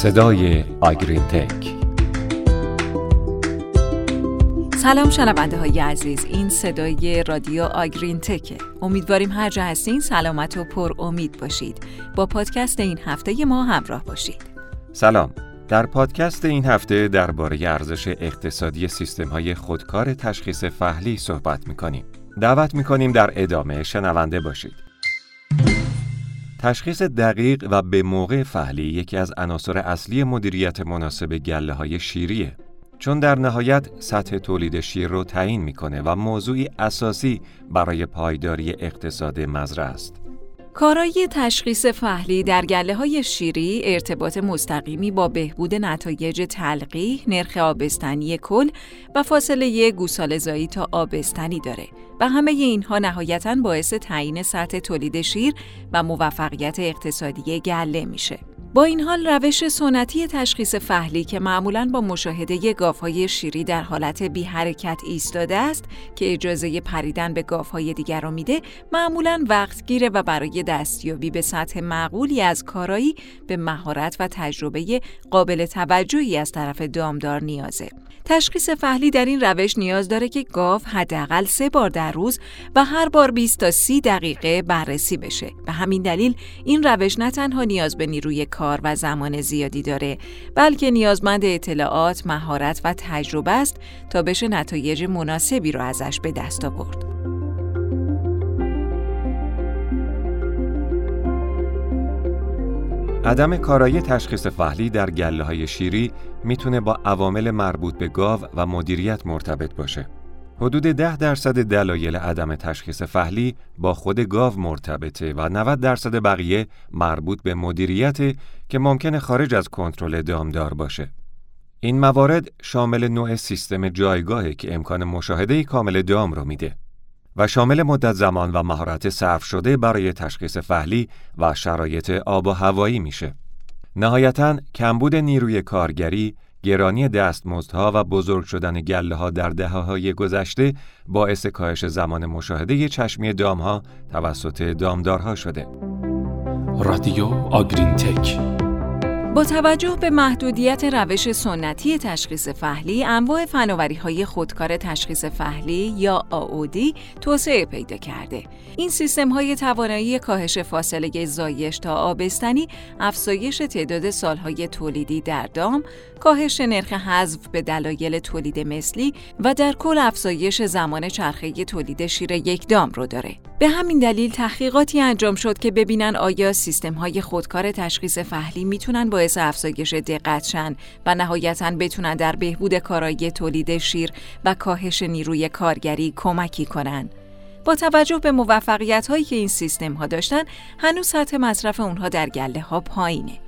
صدای آگرین تک سلام شنونده های عزیز این صدای رادیو آگرین تکه امیدواریم هر جا هستین سلامت و پر امید باشید. با پادکست این هفته ما همراه باشید. سلام. در پادکست این هفته درباره ارزش اقتصادی سیستم های خودکار تشخیص فهلی صحبت می‌کنیم. دعوت می‌کنیم در ادامه شنونده باشید. تشخیص دقیق و به موقع فهلی یکی از عناصر اصلی مدیریت مناسب گله های شیریه چون در نهایت سطح تولید شیر رو تعیین می‌کنه و موضوعی اساسی برای پایداری اقتصاد مزرعه است. کارایی تشخیص فهلی در گله های شیری ارتباط مستقیمی با بهبود نتایج تلقیح، نرخ آبستنی کل و فاصله گوسالزایی تا آبستنی داره و همه اینها نهایتا باعث تعیین سطح تولید شیر و موفقیت اقتصادی گله میشه. با این حال روش سنتی تشخیص فهلی که معمولا با مشاهده گاوهای شیری در حالت بی حرکت ایستاده است که اجازه پریدن به گاوهای دیگر را میده معمولا وقت گیره و برای دستیابی به سطح معقولی از کارایی به مهارت و تجربه قابل توجهی از طرف دامدار نیازه. تشخیص فهلی در این روش نیاز داره که گاو حداقل سه بار در روز و هر بار 20 تا 30 دقیقه بررسی بشه. به همین دلیل این روش نه تنها نیاز به نیروی کار و زمان زیادی داره، بلکه نیازمند اطلاعات، مهارت و تجربه است تا بشه نتایج مناسبی رو ازش به دست آورد. عدم کارایی تشخیص فهلی در گله های شیری می‌تونه با عوامل مربوط به گاو و مدیریت مرتبط باشه. حدود ده درصد دلایل عدم تشخیص فهلی با خود گاو مرتبطه و 90 درصد بقیه مربوط به مدیریت که ممکنه خارج از کنترل دامدار باشه. این موارد شامل نوع سیستم جایگاهی که امکان مشاهده کامل دام رو میده. و شامل مدت زمان و مهارت صرف شده برای تشخیص فهلی و شرایط آب و هوایی میشه. نهایتا کمبود نیروی کارگری، گرانی دستمزدها و بزرگ شدن گله ها در دهه های گذشته باعث کاهش زمان مشاهده چشمی دامها توسط دامدارها شده. رادیو آگرین تک با توجه به محدودیت روش سنتی تشخیص فهلی، انواع فناوری های خودکار تشخیص فهلی یا آودی توسعه پیدا کرده. این سیستم های توانایی کاهش فاصله زایش تا آبستنی، افزایش تعداد سالهای تولیدی در دام، کاهش نرخ حذف به دلایل تولید مثلی و در کل افزایش زمان چرخه تولید شیر یک دام رو داره. به همین دلیل تحقیقاتی انجام شد که ببینن آیا سیستم های خودکار تشخیص فهلی می‌تونن باعث افزایش دقت شن و نهایتا بتونن در بهبود کارایی تولید شیر و کاهش نیروی کارگری کمکی کنن. با توجه به موفقیت هایی که این سیستم ها داشتن هنوز سطح مصرف اونها در گله ها پایینه.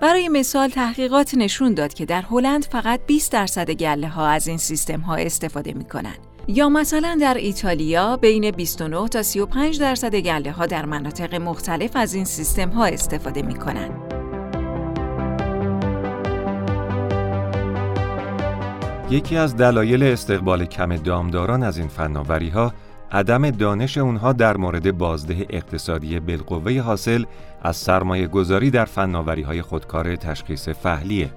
برای مثال تحقیقات نشون داد که در هلند فقط 20 درصد گله ها از این سیستم ها استفاده می کنن. یا مثلا در ایتالیا بین 29 تا 35 درصد گله ها در مناطق مختلف از این سیستم ها استفاده می کنن. یکی از دلایل استقبال کم دامداران از این فناوری ها عدم دانش اونها در مورد بازده اقتصادی بالقوه حاصل از سرمایه گذاری در فناوری های خودکار تشخیص فهلیه.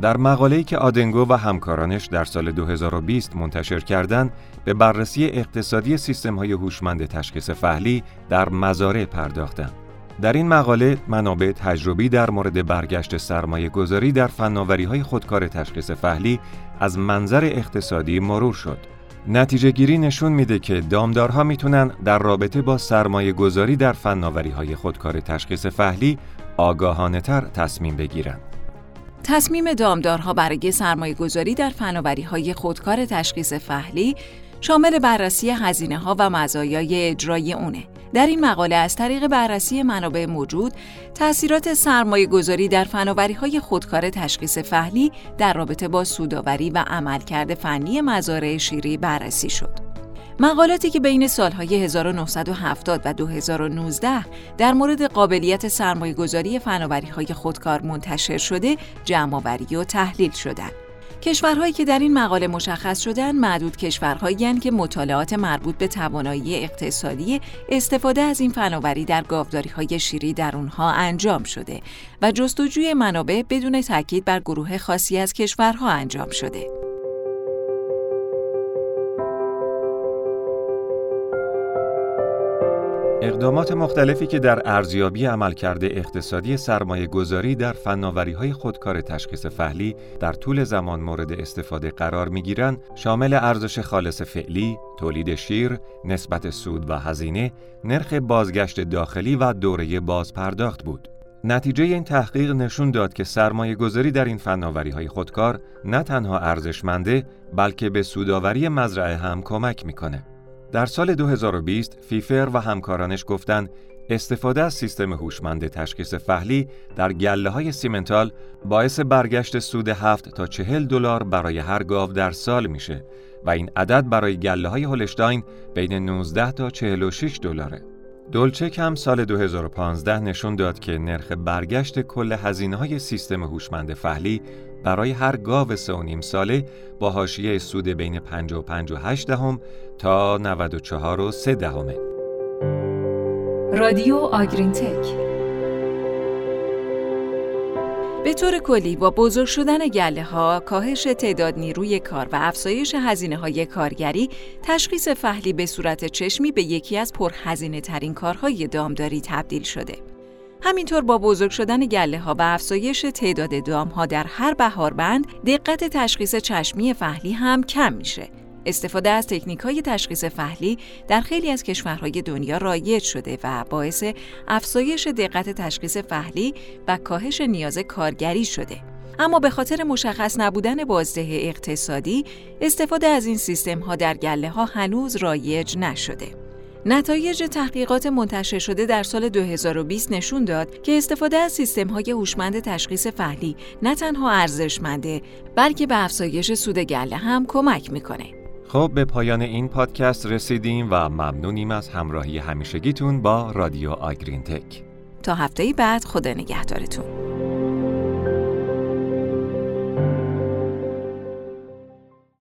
در مقاله‌ای که آدنگو و همکارانش در سال 2020 منتشر کردند، به بررسی اقتصادی سیستم‌های هوشمند تشخیص فهلی در مزارع پرداختند. در این مقاله منابع تجربی در مورد برگشت سرمایه گذاری در فناوری های خودکار تشخیص فهلی از منظر اقتصادی مرور شد. نتیجه گیری نشون میده که دامدارها می‌تونن در رابطه با سرمایه گذاری در فناوری های خودکار تشخیص فهلی آگاهانه تر تصمیم بگیرن. تصمیم دامدارها برای سرمایه گذاری در فناوری های خودکار تشخیص فهلی شامل بررسی هزینه ها و مزایای اجرای اونه. در این مقاله از طریق بررسی منابع موجود، تأثیرات سرمایه گذاری در فناوری های خودکار تشخیص فهلی در رابطه با سوداوری و عملکرد فنی مزارع شیری بررسی شد. مقالاتی که بین سالهای 1970 و 2019 در مورد قابلیت سرمایه گذاری فناوری های خودکار منتشر شده، جمعآوری و تحلیل شدند. کشورهایی که در این مقاله مشخص شدن معدود کشورهایی که مطالعات مربوط به توانایی اقتصادی استفاده از این فناوری در گاوداری های شیری در اونها انجام شده و جستجوی منابع بدون تاکید بر گروه خاصی از کشورها انجام شده. اقدامات مختلفی که در ارزیابی عملکرد اقتصادی سرمایه گذاری در فناوری های خودکار تشخیص فعلی در طول زمان مورد استفاده قرار می گیرن شامل ارزش خالص فعلی، تولید شیر، نسبت سود و هزینه، نرخ بازگشت داخلی و دوره بازپرداخت بود. نتیجه این تحقیق نشون داد که سرمایه گذاری در این فناوری های خودکار نه تنها ارزشمنده بلکه به سوداوری مزرعه هم کمک می‌کنه. در سال 2020 فیفر و همکارانش گفتند استفاده از سیستم هوشمند تشخیص فهلی در گله های سیمنتال باعث برگشت سود 7 تا 40 دلار برای هر گاو در سال میشه و این عدد برای گله های هولشتاین بین 19 تا 46 دلاره. دولچک هم سال 2015 نشون داد که نرخ برگشت کل هزینه های سیستم هوشمند فهلی برای هر گاو سه و نیم ساله با حاشیه سود بین 55 و 8 دهم تا 94 و 3 دهمه. رادیو آگرین تک به طور کلی با بزرگ شدن گله ها، کاهش تعداد نیروی کار و افزایش هزینه های کارگری، تشخیص فهلی به صورت چشمی به یکی از پرهزینه ترین کارهای دامداری تبدیل شده. همینطور با بزرگ شدن گله ها و افزایش تعداد دام ها در هر بهاربند، دقت تشخیص چشمی فهلی هم کم میشه. استفاده از تکنیک های تشخیص فهلی در خیلی از کشورهای دنیا رایج شده و باعث افزایش دقت تشخیص فهلی و کاهش نیاز کارگری شده. اما به خاطر مشخص نبودن بازده اقتصادی، استفاده از این سیستم ها در گله ها هنوز رایج نشده. نتایج تحقیقات منتشر شده در سال 2020 نشون داد که استفاده از سیستم های هوشمند تشخیص فهلی نه تنها ارزشمنده بلکه به افزایش سود گله هم کمک می‌کنه. خب به پایان این پادکست رسیدیم و ممنونیم از همراهی همیشگیتون با رادیو آگرین تک. تا هفته بعد خدا نگهدارتون.